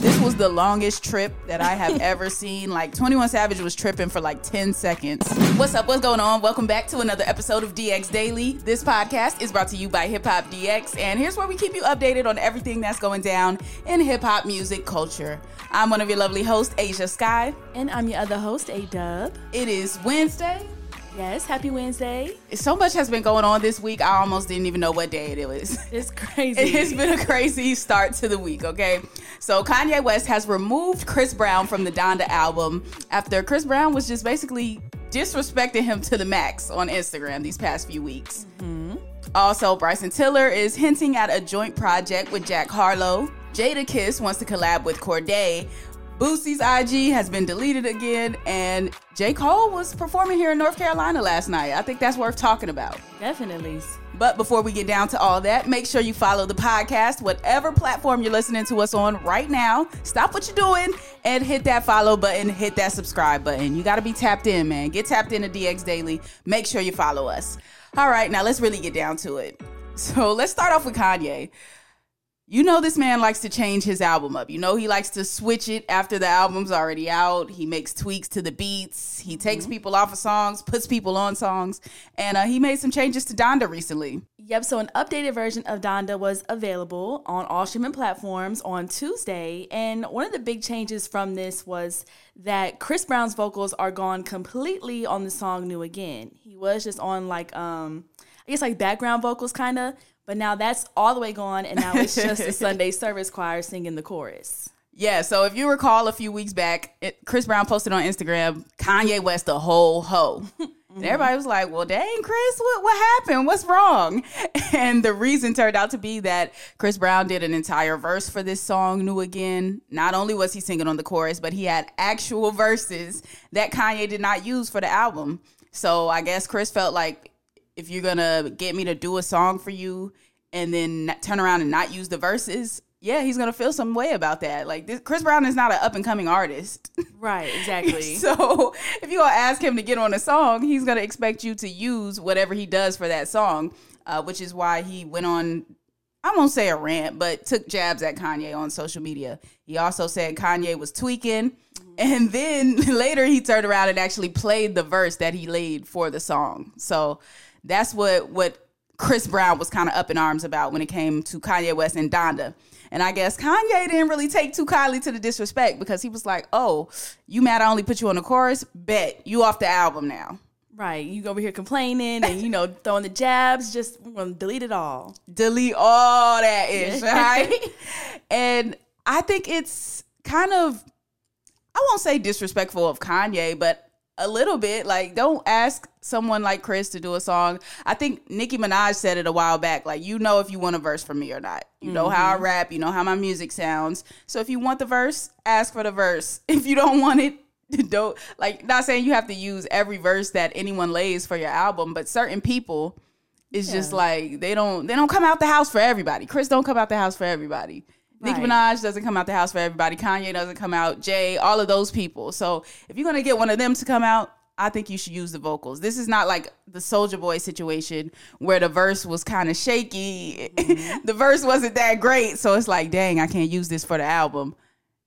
This was the longest trip that I have ever seen. Like 21 Savage was tripping for like 10 seconds. What's up? What's going on? Welcome back to another episode of DX Daily. This podcast is brought to you by Hip Hop DX, and here's where we keep you updated on everything that's going down in hip hop music culture. I'm one of your lovely hosts, Asia Sky. And I'm your other host, A Dub. It is Wednesday. Yes, happy Wednesday. So much has been going on this week. I almost didn't even know what day it was. It's crazy. It's been a crazy start to the week, okay? So Kanye West has removed Chris Brown from the Donda album after Chris Brown was just basically disrespecting him to the max on Instagram these past few weeks. Mm-hmm. Also, Bryson Tiller is hinting at a joint project with Jack Harlow. Jadakiss wants to collab with Cordae. Boosie's IG has been deleted again, and J. Cole was performing here in North Carolina last night. I think that's worth talking about. Definitely. But before we get down to all that, make sure you follow the podcast, whatever platform you're listening to us on right now. Stop what you're doing and hit that follow button, hit that subscribe button. You got to be tapped in, man. Get tapped into DX Daily. Make sure you follow us. All right, now let's really get down to it. So let's start off with Kanye you know this man likes to change his album up. You know he likes to switch it after the album's already out. He makes tweaks to the beats. He takes mm-hmm. people off of songs, puts people on songs, and uh, he made some changes to Donda recently. Yep. So an updated version of Donda was available on all streaming platforms on Tuesday, and one of the big changes from this was that Chris Brown's vocals are gone completely on the song "New Again." He was just on like um, I guess like background vocals, kind of but now that's all the way gone, and now it's just the Sunday service choir singing the chorus. Yeah, so if you recall a few weeks back, it, Chris Brown posted on Instagram, Kanye West the whole hoe. And everybody was like, well, dang, Chris, what, what happened? What's wrong? And the reason turned out to be that Chris Brown did an entire verse for this song, New Again. Not only was he singing on the chorus, but he had actual verses that Kanye did not use for the album. So I guess Chris felt like if you're gonna get me to do a song for you and then turn around and not use the verses, yeah, he's gonna feel some way about that. Like this, Chris Brown is not an up and coming artist, right? Exactly. so if you gonna ask him to get on a song, he's gonna expect you to use whatever he does for that song, uh, which is why he went on. I won't say a rant, but took jabs at Kanye on social media. He also said Kanye was tweaking, mm-hmm. and then later he turned around and actually played the verse that he laid for the song. So that's what what Chris Brown was kind of up in arms about when it came to Kanye West and Donda. And I guess Kanye didn't really take too kindly to the disrespect because he was like, "Oh, you mad I only put you on the chorus? Bet you off the album now." Right, you over here complaining and you know throwing the jabs. Just delete it all. Delete all that ish, right? and I think it's kind of, I won't say disrespectful of Kanye, but a little bit. Like, don't ask someone like Chris to do a song. I think Nicki Minaj said it a while back. Like, you know if you want a verse from me or not. You mm-hmm. know how I mm-hmm. rap. You know how my music sounds. So if you want the verse, ask for the verse. If you don't want it, don't like. Not saying you have to use every verse that anyone lays for your album, but certain people. It's yeah. just like they don't they don't come out the house for everybody. Chris don't come out the house for everybody. Right. Nicki Minaj doesn't come out the house for everybody. Kanye doesn't come out. Jay, all of those people. So if you're gonna get one of them to come out, I think you should use the vocals. This is not like the Soulja Boy situation where the verse was kind of shaky. Mm-hmm. the verse wasn't that great, so it's like, dang, I can't use this for the album.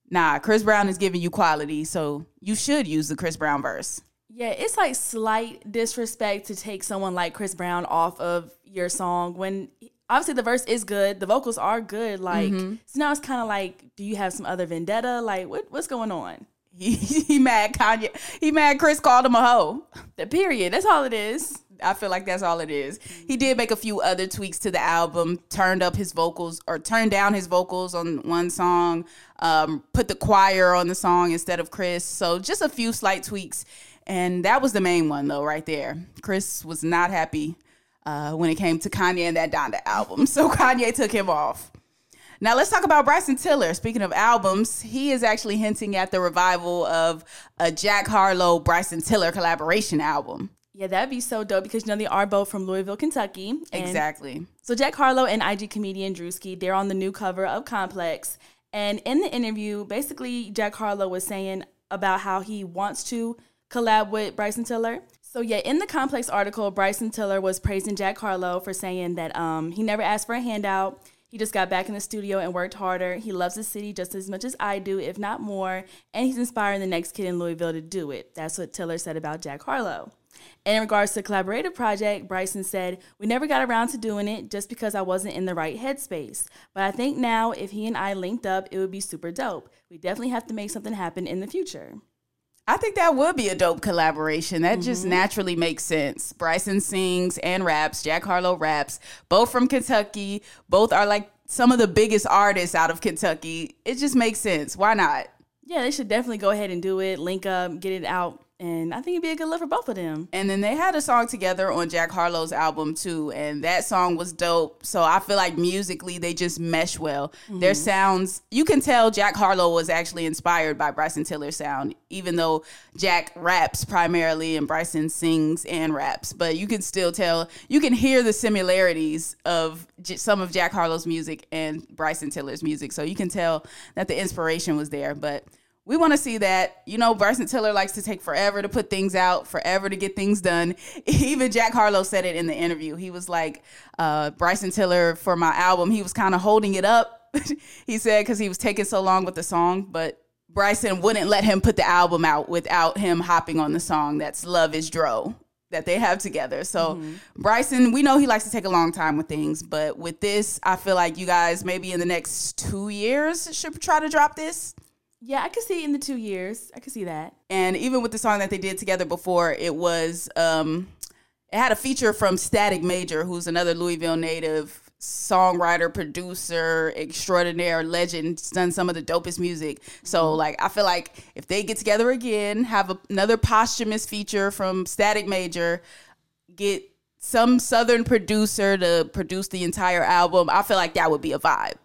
nah, Chris Brown is giving you quality, so you should use the Chris Brown verse. Yeah, it's like slight disrespect to take someone like Chris Brown off of your song when obviously the verse is good, the vocals are good. Like mm-hmm. so now it's kind of like, do you have some other vendetta? Like what what's going on? He, he mad Kanye. He mad Chris called him a hoe. The period. That's all it is. I feel like that's all it is. He did make a few other tweaks to the album, turned up his vocals or turned down his vocals on one song, um, put the choir on the song instead of Chris. So just a few slight tweaks. And that was the main one, though, right there. Chris was not happy uh, when it came to Kanye and that Donda album. So Kanye took him off. Now let's talk about Bryson Tiller. Speaking of albums, he is actually hinting at the revival of a Jack Harlow Bryson Tiller collaboration album. Yeah, that'd be so dope because you know they are both from Louisville, Kentucky. exactly. So Jack Harlow and IG comedian Drewski, they're on the new cover of Complex. And in the interview, basically Jack Harlow was saying about how he wants to collab with Bryson Tiller. So yeah, in the Complex article, Bryson Tiller was praising Jack Harlow for saying that um, he never asked for a handout. He just got back in the studio and worked harder. He loves the city just as much as I do, if not more, and he's inspiring the next kid in Louisville to do it. That's what Tiller said about Jack Harlow. And in regards to the collaborative project, Bryson said, We never got around to doing it just because I wasn't in the right headspace. But I think now, if he and I linked up, it would be super dope. We definitely have to make something happen in the future. I think that would be a dope collaboration. That mm-hmm. just naturally makes sense. Bryson sings and raps, Jack Harlow raps, both from Kentucky. Both are like some of the biggest artists out of Kentucky. It just makes sense. Why not? Yeah, they should definitely go ahead and do it, link up, get it out and I think it'd be a good look for both of them. And then they had a song together on Jack Harlow's album too, and that song was dope. So I feel like musically they just mesh well. Mm-hmm. Their sounds, you can tell Jack Harlow was actually inspired by Bryson Tiller's sound, even though Jack raps primarily and Bryson sings and raps. But you can still tell, you can hear the similarities of j- some of Jack Harlow's music and Bryson Tiller's music. So you can tell that the inspiration was there. But we want to see that. You know, Bryson Tiller likes to take forever to put things out, forever to get things done. Even Jack Harlow said it in the interview. He was like, uh, Bryson Tiller for my album, he was kind of holding it up. he said because he was taking so long with the song, but Bryson wouldn't let him put the album out without him hopping on the song that's Luv Is Dro that they have together. So mm-hmm. Bryson, we know he likes to take a long time with things, but with this, I feel like you guys maybe in the next two years should try to drop this. Yeah, I could see in the two years. I could see that. And even with the song that they did together before, it was um it had a feature from Static Major, who's another Louisville native songwriter, producer, extraordinaire legend, done some of the dopest music. So mm-hmm. like I feel like if they get together again, have a, another posthumous feature from Static Major, get some southern producer to produce the entire album, I feel like that would be a vibe.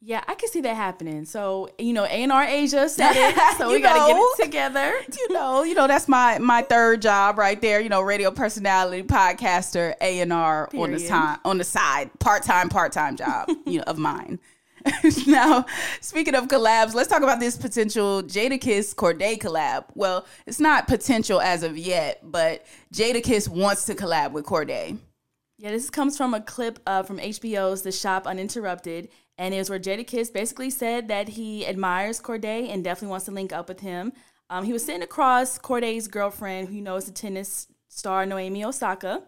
Yeah, I can see that happening. So, you know, A&R Asia said it, so we got to get it together. you know, you know that's my my third job right there, you know, radio personality, podcaster, A&R on the time on the side, part-time part-time job, you know, of mine. now, speaking of collabs, let's talk about this potential Jadakiss Cordae collab. Well, it's not potential as of yet, but Jadakiss wants to collab with Cordae. Yeah, this comes from a clip uh, from HBO's The Shop Uninterrupted, and it was where Jadakiss basically said that he admires Cordae and definitely wants to link up with him. Um, he was sitting across Cordae's girlfriend, who you know is the tennis star Naomi Osaka,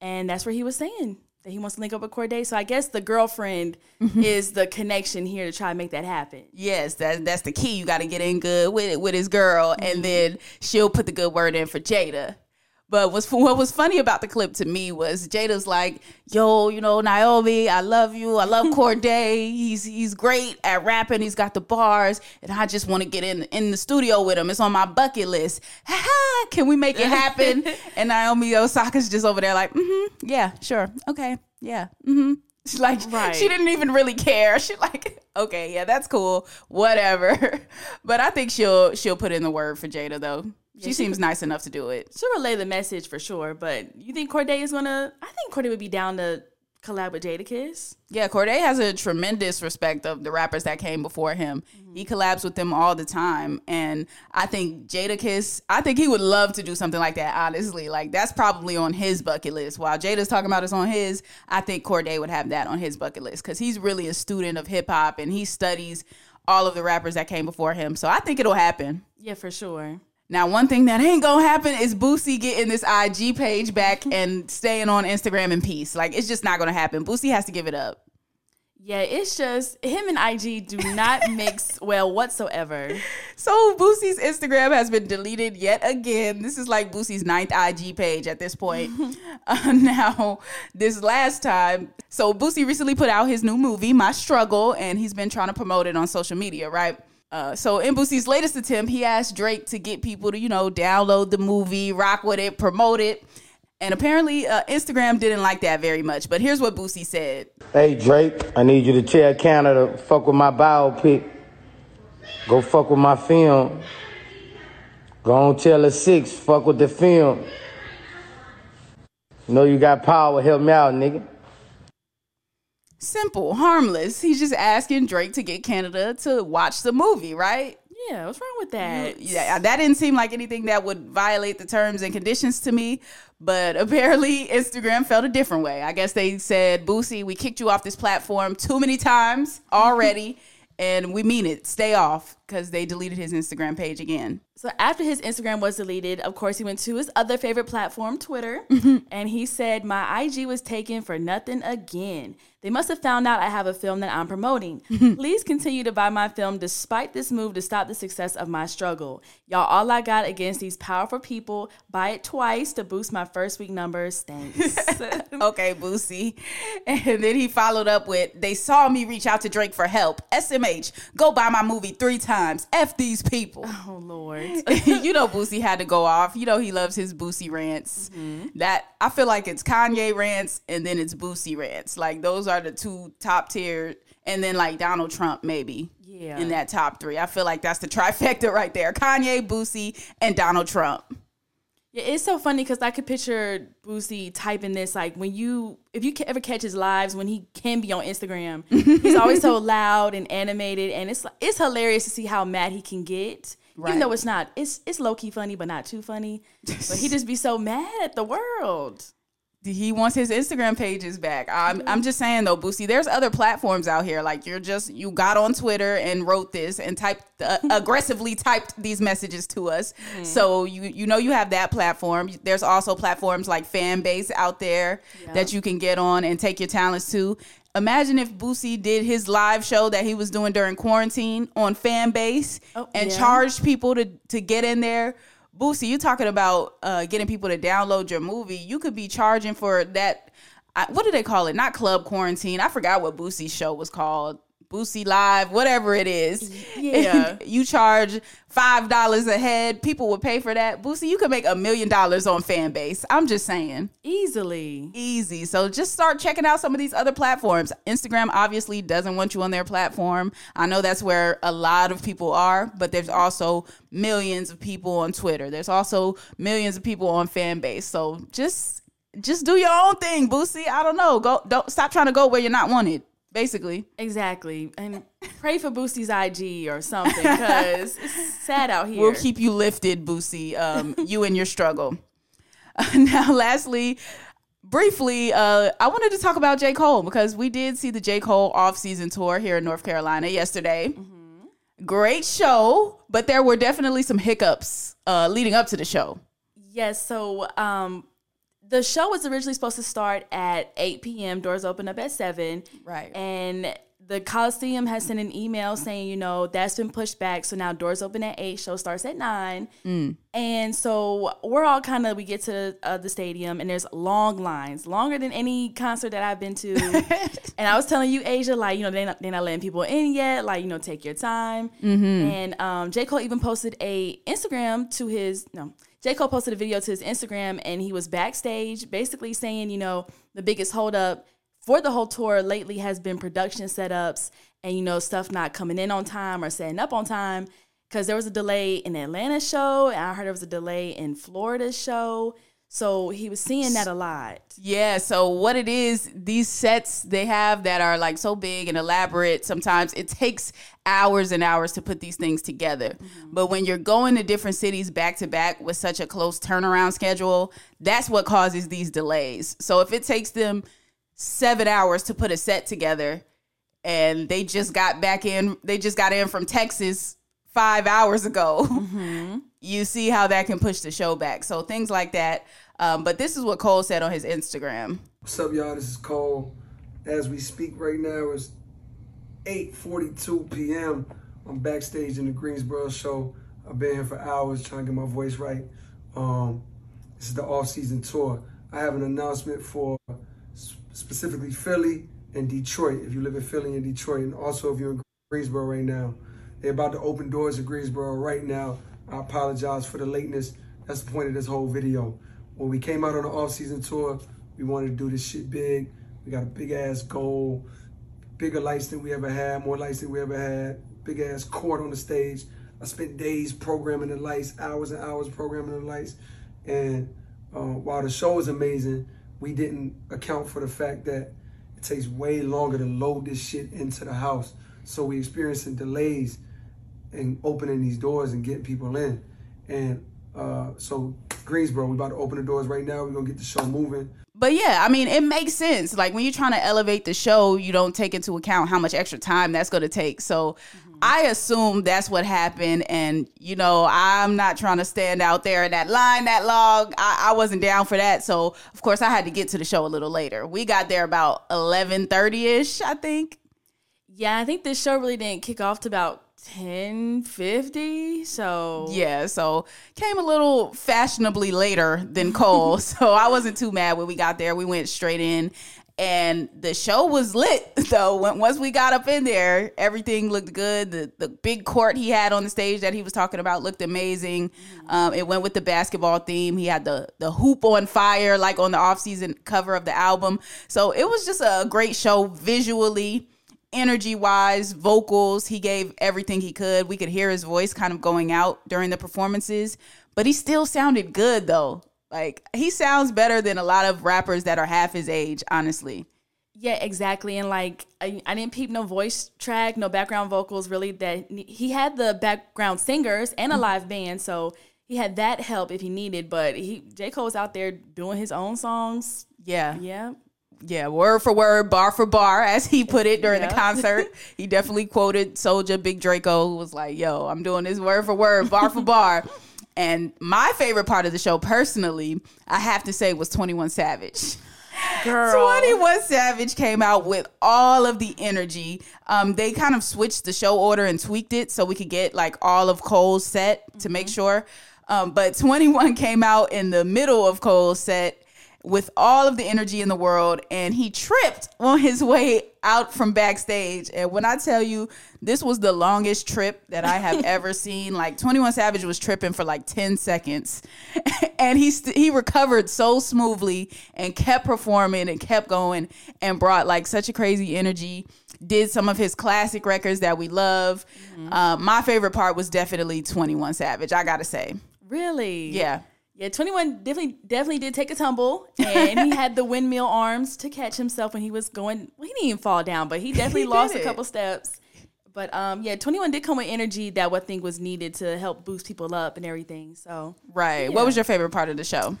and that's where he was saying that he wants to link up with Cordae. So I guess the girlfriend mm-hmm. is the connection here to try to make that happen. Yes, that that's the key. You got to get in good with with his girl, mm-hmm. and then she'll put the good word in for Jada. But what's what was funny about the clip to me was Jada's like, "Yo, you know Naomi, I love you. I love Cordae. he's he's great at rapping. He's got the bars, and I just want to get in in the studio with him. It's on my bucket list. Ha Can we make it happen?" and Naomi Osaka's just over there like, "Mm-hmm, yeah, sure, okay, yeah, mm-hmm." She's like, right. she didn't even really care. She like, okay, yeah, that's cool, whatever. but I think she'll she'll put in the word for Jada though. She, she seems could, nice enough to do it. She'll relay the message for sure. But you think Cordae is gonna? I think Cordae would be down to collab with Jadakiss. Yeah, Cordae has a tremendous respect of the rappers that came before him. Mm-hmm. He collabs with them all the time, and I think Jadakiss. I think he would love to do something like that. Honestly, like that's probably on his bucket list. While Jada's talking about it's on his, I think Cordae would have that on his bucket list because he's really a student of hip hop and he studies all of the rappers that came before him. So I think it'll happen. Yeah, for sure. Now, one thing that ain't gonna happen is Boosie getting this IG page back and staying on Instagram in peace. Like, it's just not gonna happen. Boosie has to give it up. Yeah, it's just him and IG do not mix well whatsoever. So Boosie's Instagram has been deleted yet again. This is like Boosie's ninth IG page at this point. uh, now, this last time, so Boosie recently put out his new movie, My Struggle, and he's been trying to promote it on social media, right? Uh, so in Boosie's latest attempt, he asked Drake to get people to, you know, download the movie, rock with it, promote it. And apparently, uh, Instagram didn't like that very much. But here's what Boosie said. Hey Drake, I need you to tell Canada, fuck with my biopic. Go fuck with my film. Go on tell the six, fuck with the film. You know you got power, help me out, nigga. Simple, harmless. He's just asking Drake to get Canada to watch the movie, right? Yeah, what's wrong with that? Yeah, that didn't seem like anything that would violate the terms and conditions to me. But apparently, Instagram felt a different way. I guess they said, Boosie, we kicked you off this platform too many times already. and we mean it. Stay off because they deleted his Instagram page again. So after his Instagram was deleted, of course, he went to his other favorite platform, Twitter, mm-hmm. and he said, My IG was taken for nothing again. They must have found out I have a film that I'm promoting. Please continue to buy my film despite this move to stop the success of my struggle. Y'all, all I got against these powerful people, buy it twice to boost my first week numbers. Thanks. okay, Boosie. And then he followed up with, They saw me reach out to Drake for help. SMH, go buy my movie three times. F these people. oh, Lord. you know Boosie had to go off. You know he loves his Boosie rants. Mm-hmm. That I feel like it's Kanye rants and then it's Boosie rants. Like those are the two top tier, and then like Donald Trump maybe. Yeah. In that top three, I feel like that's the trifecta right there: Kanye, Boosie, and Donald Trump. Yeah, it's so funny because I could picture Boosie typing this like when you, if you ever catch his lives when he can be on Instagram, he's always so loud and animated, and it's it's hilarious to see how mad he can get. Right. Even though it's not, it's it's low key funny, but not too funny. but he just be so mad at the world. He wants his Instagram pages back. I'm, I'm just saying though, Boosie, there's other platforms out here. Like you're just you got on Twitter and wrote this and typed uh, aggressively typed these messages to us. So you you know you have that platform. There's also platforms like Fanbase out there that you can get on and take your talents to. Imagine if Boosie did his live show that he was doing during quarantine on Fanbase Oh, and yeah. charged people to to get in there. Boosie, you talking about uh, getting people to download your movie? You could be charging for that. I, what do they call it? Not club quarantine. I forgot what Boosie's show was called. Boosie Live, whatever it is. Yeah. you charge five dollars a head. People would pay for that. Boosie, you could make a million dollars on Fanbase. I'm just saying. Easily. Easy. So just start checking out some of these other platforms. Instagram obviously doesn't want you on their platform. I know that's where a lot of people are, but there's also millions of people on Twitter. There's also millions of people on Fanbase. So just just do your own thing, Boosie. I don't know. Go don't stop trying to go where you're not wanted. Basically. Exactly. And pray for Boosie's IG or something because it's sad out here. We'll keep you lifted, Boosie. Um, you and your struggle. now, lastly, briefly, uh, I wanted to talk about J. Cole because we did see the J. Cole off-season tour here in North Carolina yesterday. Great show, but there were definitely some hiccups uh, leading up to the show. Yes, so um the show was originally supposed to start at 8 p.m. Doors open up at 7. Right. And the Coliseum has sent an email saying, you know, that's been pushed back. So now doors open at 8, show starts at 9. Mm. And so we're all kind of, we get to uh, the stadium and there's long lines, longer than any concert that I've been to. and I was telling you, Asia, like, you know, they're not, they're not letting people in yet. Like, you know, take your time. And um, J. Cole even posted a Instagram to his, no, J. Cole posted a video to his Instagram and he was backstage basically saying, you know, the biggest holdup for the whole tour lately has been production setups and, you know, stuff not coming in on time or setting up on time. Cause there was a delay in Atlanta show and I heard there was a delay in Florida's show. So he was seeing that a lot. Yeah, so what it is, these sets they have that are like so big and elaborate, sometimes it takes hours and hours to put these things together. Mm-hmm. But when you're going to different cities back to back with such a close turnaround schedule, that's what causes these delays. So if it takes them seven hours to put a set together, and they just got back in. They just got in from Texas five hours ago. Mm-hmm. You see how that can push the show back. So things like that. Um, but this is what Cole said on his Instagram. What's up, y'all? This is Cole. As we speak right now, it's 8:42 p.m. I'm backstage in the Greensboro show. I've been here for hours trying to get my voice right. Um, this is the off-season tour. I have an announcement for specifically Philly and Detroit. If you live in Philly and Detroit, and also if you're in Greensboro right now, they're about to open doors in Greensboro right now. I apologize for the lateness. That's the point of this whole video. When we came out on the off-season tour, we wanted to do this shit big. We got a big ass goal, bigger lights than we ever had, more lights than we ever had, big ass court on the stage. I spent days programming the lights, hours and hours programming the lights. And uh, while the show was amazing, we didn't account for the fact that it takes way longer to load this shit into the house. So we experiencing delays in opening these doors and getting people in. And uh, so Greensboro, we about to open the doors right now. We're gonna get the show moving. But yeah, I mean, it makes sense. Like when you're trying to elevate the show, you don't take into account how much extra time that's going to take. So mm-hmm. I assume that's what happened. And, you know, I'm not trying to stand out there in that line that long. I, I wasn't down for that. So, of course, I had to get to the show a little later. We got there about 11.30ish, I think. Yeah, I think this show really didn't kick off to about ten fifty. So Yeah, so came a little fashionably later than Cole. so I wasn't too mad when we got there. We went straight in and the show was lit though. When, once we got up in there, everything looked good. The the big court he had on the stage that he was talking about looked amazing. Um, it went with the basketball theme. He had the the hoop on fire like on the off-season cover of the album. So it was just a great show visually energy wise, vocals, he gave everything he could. We could hear his voice kind of going out during the performances, but he still sounded good though. Like he sounds better than a lot of rappers that are half his age, honestly. Yeah, exactly. And like, I, I didn't peep no voice track, no background vocals. Really, that he had the background singers and a mm-hmm. live band, so he had that help if he needed. But he J Cole was out there doing his own songs. Yeah. Yeah, Yeah, word for word, bar for bar, as he put it during the concert. he definitely quoted Soulja Big Draco, who was like, Yo, I'm doing this word for word, bar for bar. And my favorite part of the show, personally, I have to say, was 21 Savage. girl. 21 Savage came out with all of the energy. Um, they kind of switched the show order and tweaked it so we could get like all of Cole's set to make sure. Um, but 21 came out in the middle of Cole's set with all of the energy in the world and he tripped on his way out from backstage. And when i tell you this was the longest trip that i have ever seen. Like 21 savage was tripping for like 10 seconds. And he st- he recovered so smoothly and kept performing and kept going and brought like such a crazy energy did some of his classic records that we love. Um, my favorite part was definitely 21 savage i gotta say. Really? yeah Yeah, 21 definitely definitely did take a tumble and he had the windmill arms to catch himself when he was going well, he didn't even fall down, but he definitely He lost a couple steps. But um yeah, 21 did come with energy that I think was needed to help boost people up and everything. So right what was your favorite part of the show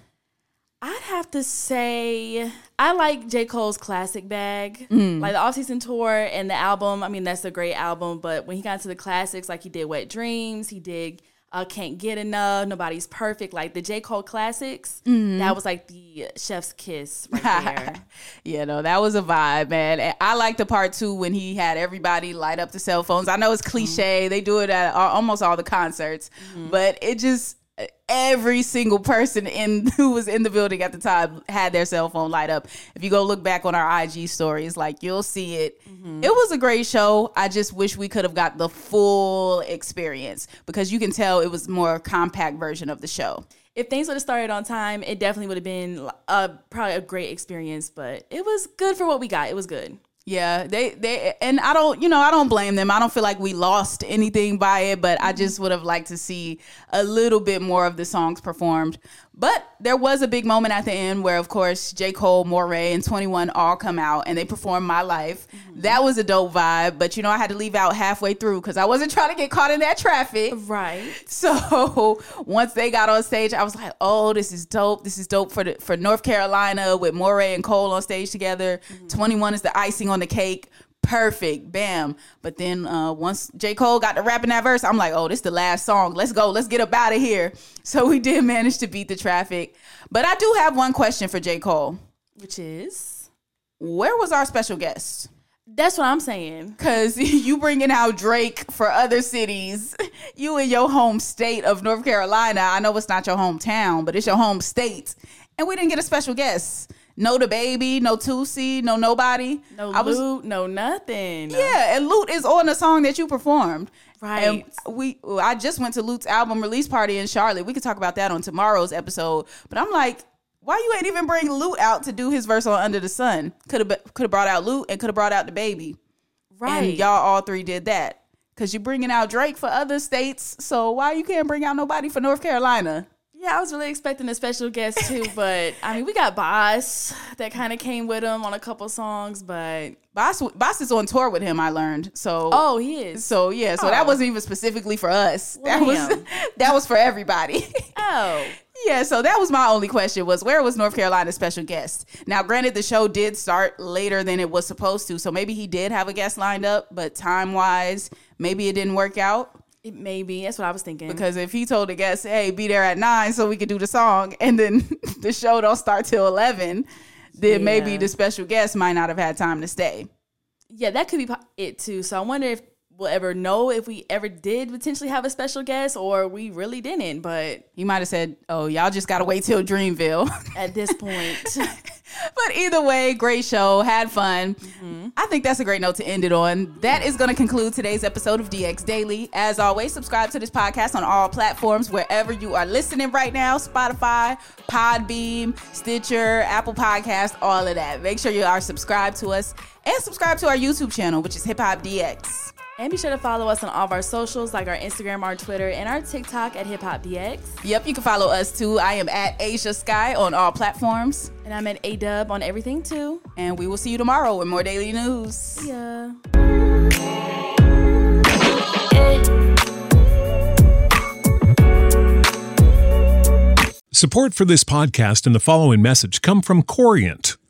I'd have to say I like J. Cole's classic bag. Mm. Like the off-season tour and the album. I mean, that's a great album, but when he got to the classics, like he did Wet Dreamz, he did uh, Can't Get Enough, Nobody's Perfect, like the J. Cole classics, Mm-hmm. that was like the chef's kiss right there. Yeah, no, that was a vibe, man. And I like the part too when he had everybody light up the cell phones. I know it's cliche; they do it at almost all the concerts, but it just every single person in who was in the building at the time had their cell phone light up. If you go look back on our IG stories, like you'll see it. Mm-hmm. It was a great show. I just wish we could have got the full experience because you can tell it was more compact version of the show. if things would have started on time, it definitely would have been a, probably a great experience, but it was good for what we got. It was good. Yeah, they they and I don't, you know, I don't blame them. I don't feel like we lost anything by it, but I just would have liked to see a little bit more of the songs performed. But there was a big moment at the end where, of course, J. Cole, Morray, and 21 all come out and they perform My Life. Mm-hmm. That was a dope vibe, but you know, I had to leave out halfway through because I wasn't trying to get caught in that traffic. Right. So once they got on stage, I was like, "Oh, this is dope! This is dope for the, for North Carolina with Morray and Cole on stage together. Mm-hmm. Twenty one is the icing on the cake. Perfect, bam. But then uh, once J. Cole got to rapping that verse, I'm like, oh, this is the last song. Let's go. Let's get up out of here. So we did manage to beat the traffic. But I do have one question for J. Cole. Which is? Where was our special guest? That's what I'm saying. Cause you bringing out Drake for other cities, you in your home state of North Carolina. I know it's not your hometown, but it's your home state, and we didn't get a special guest. No, DaBaby, no Tusi, no nobody. No I was- Lute, no nothing. Yeah, and Lute is on the song that you performed. Right. And we I just went to Lute's album release party in Charlotte. We could talk about that on tomorrow's episode. But I'm like, why you ain't even bring Lute out to do his verse on Under the Sun? Could have could have brought out Lute and could have brought out DaBaby. Right. And y'all all three did that. Cause you're bringing out Drake for other states. So why you can't bring out nobody for North Carolina? Yeah, I was really expecting a special guest too, but I mean, we got Bas that kind of came with him on a couple songs, but Bas Bas is on tour with him, I learned. So oh, he is. So yeah, so Oh. that wasn't even specifically for us. Well, that was damn. that was for everybody. oh, yeah, so that was my only question was where was North Carolina's special guest? Now, granted the show did start later than it was supposed to, so maybe he did have a guest lined up, but time-wise, maybe it didn't work out. It may be. That's what I was thinking. Because if he told the guest, hey, be there at nine so we could do the song, and then the show don't start till eleven, then maybe the special guest might not have had time to stay. yeah, that could be it too. So I wonder if we'll ever know if we ever did potentially have a special guest or we really didn't. But you might have said, Oh, y'all just gotta wait till Dreamville. at this point, But either way, great show. Had fun. Mm-hmm. I think that's a great note to end it on. That is going to conclude today's episode of DX Daily. As always, subscribe to this podcast on all platforms wherever you are listening right now Spotify, Podbean, Stitcher, Apple Podcast, all of that. Make sure you are subscribed to us and subscribe to our YouTube channel, which is Hip Hop DX. And be sure to follow us on all of our socials like our Instagram, our Twitter, and our TikTok at Hip Hop DX. Yep, you can follow us too. I am at Asia Sky on all platforms. And I'm at A Dub on everything too. And we will see you tomorrow with more daily news. Yeah. Support for this podcast and the following message come from Corient.